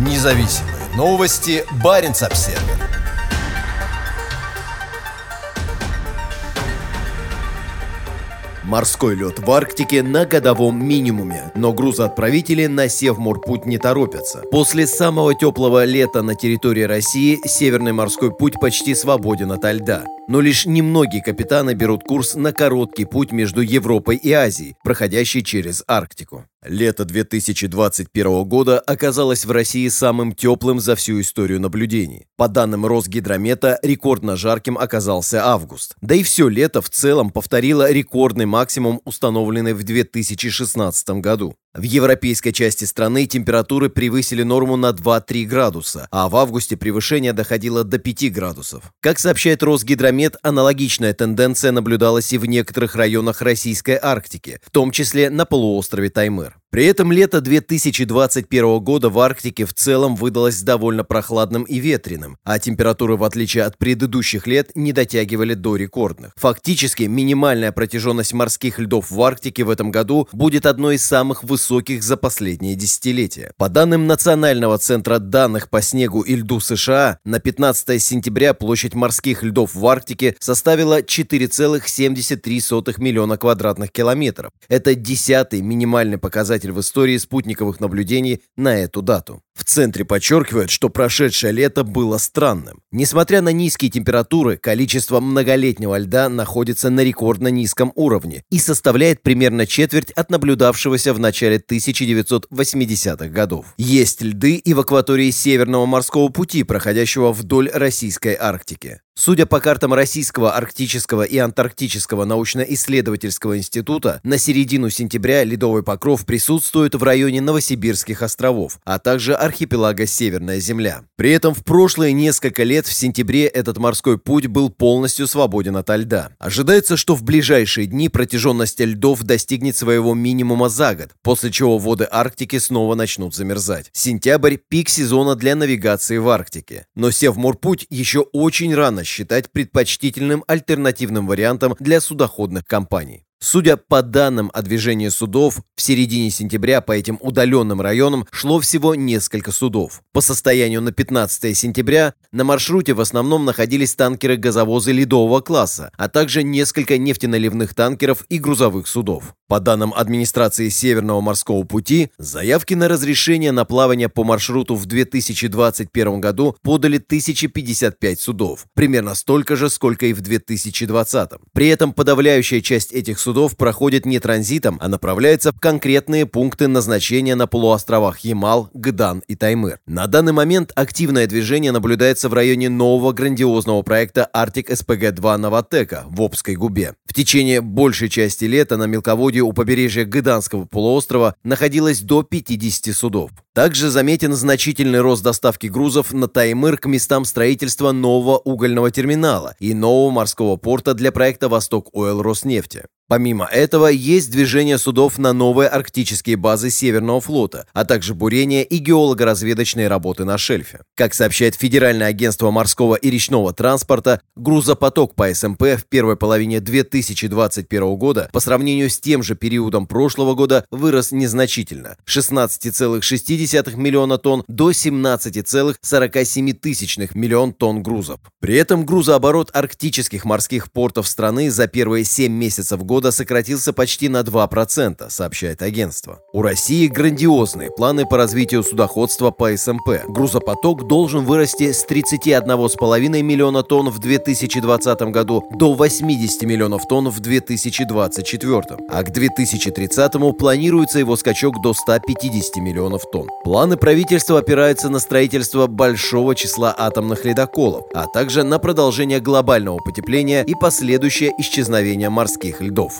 Независимые новости. Барин обсерва Морской лед в Арктике на годовом минимуме, но грузоотправители на Севморпуть не торопятся. После самого теплого лета на территории России Северный морской путь почти свободен от льда. Но лишь немногие капитаны берут курс на короткий путь между Европой и Азией, проходящий через Арктику. Лето 2021 года оказалось в России самым теплым за всю историю наблюдений. По данным Росгидромета, рекордно жарким оказался август. Да и все лето в целом повторило рекордный максимум, установленный в 2016 году. В европейской части страны температуры превысили норму на 2-3 градуса, а в августе превышение доходило до 5 градусов. Как сообщает Росгидромет, аналогичная тенденция наблюдалась и в некоторых районах Российской Арктики, в том числе на полуострове Таймыр. При этом лето 2021 года в Арктике в целом выдалось довольно прохладным и ветреным, а температуры, в отличие от предыдущих лет, не дотягивали до рекордных. Фактически, минимальная протяженность морских льдов в Арктике в этом году будет одной из самых высоких за последние десятилетия. По данным Национального центра данных по снегу и льду США, на 15 сентября площадь морских льдов в Арктике составила 4,73 миллиона квадратных километров. Это десятый минимальный показатель показатель в истории спутниковых наблюдений на эту дату. В центре подчеркивают, что прошедшее лето было странным. Несмотря на низкие температуры, количество многолетнего льда находится на рекордно низком уровне и составляет примерно четверть от наблюдавшегося в начале 1980-х годов. Есть льды и в акватории Северного морского пути, проходящего вдоль российской Арктики. Судя по картам Российского арктического и антарктического научно-исследовательского института, на середину сентября ледовый покров присутствует в районе Новосибирских островов, а также архипелага Северная Земля. При этом в прошлые несколько лет в сентябре этот морской путь был полностью свободен от льда. Ожидается, что в ближайшие дни протяженность льдов достигнет своего минимума за год, после чего воды Арктики снова начнут замерзать. Сентябрь – пик сезона для навигации в Арктике. Но Севморпуть еще очень рано считать предпочтительным альтернативным вариантом для судоходных компаний. Судя по данным о движении судов, в середине сентября по этим удаленным районам шло всего несколько судов. По состоянию на 15 сентября на маршруте в основном находились танкеры-газовозы ледового класса, а также несколько нефтеналивных танкеров и грузовых судов. По данным администрации Северного морского пути, заявки на разрешение на плавание по маршруту в 2021 году подали 1055 судов, примерно столько же, сколько и в 2020. При этом подавляющая часть этих судов судов проходит не транзитом, а направляется в конкретные пункты назначения на полуостровах Ямал, Гдан и Таймыр. На данный момент активное движение наблюдается в районе нового грандиозного проекта Арктик СПГ-2 Новотека в Обской губе. В течение большей части лета на мелководье у побережья Гыданского полуострова находилось до 50 судов. Также заметен значительный рост доставки грузов на Таймыр к местам строительства нового угольного терминала и нового морского порта для проекта «Восток Ойл Роснефти». Помимо этого, есть движение судов на новые арктические базы Северного флота, а также бурение и геолого-разведочные работы на шельфе. Как сообщает Федеральное агентство морского и речного транспорта, грузопоток по СМП в первой половине 2021 года по сравнению с тем же периодом прошлого года вырос незначительно – 16,6 миллиона тонн до 17,47 миллион тонн грузов. При этом грузооборот арктических морских портов страны за первые 7 месяцев года года сократился почти на 2%, сообщает агентство. У России грандиозные планы по развитию судоходства по СМП. Грузопоток должен вырасти с 31,5 миллиона тонн в 2020 году до 80 миллионов тонн в 2024, а к 2030 планируется его скачок до 150 миллионов тонн. Планы правительства опираются на строительство большого числа атомных ледоколов, а также на продолжение глобального потепления и последующее исчезновение морских льдов.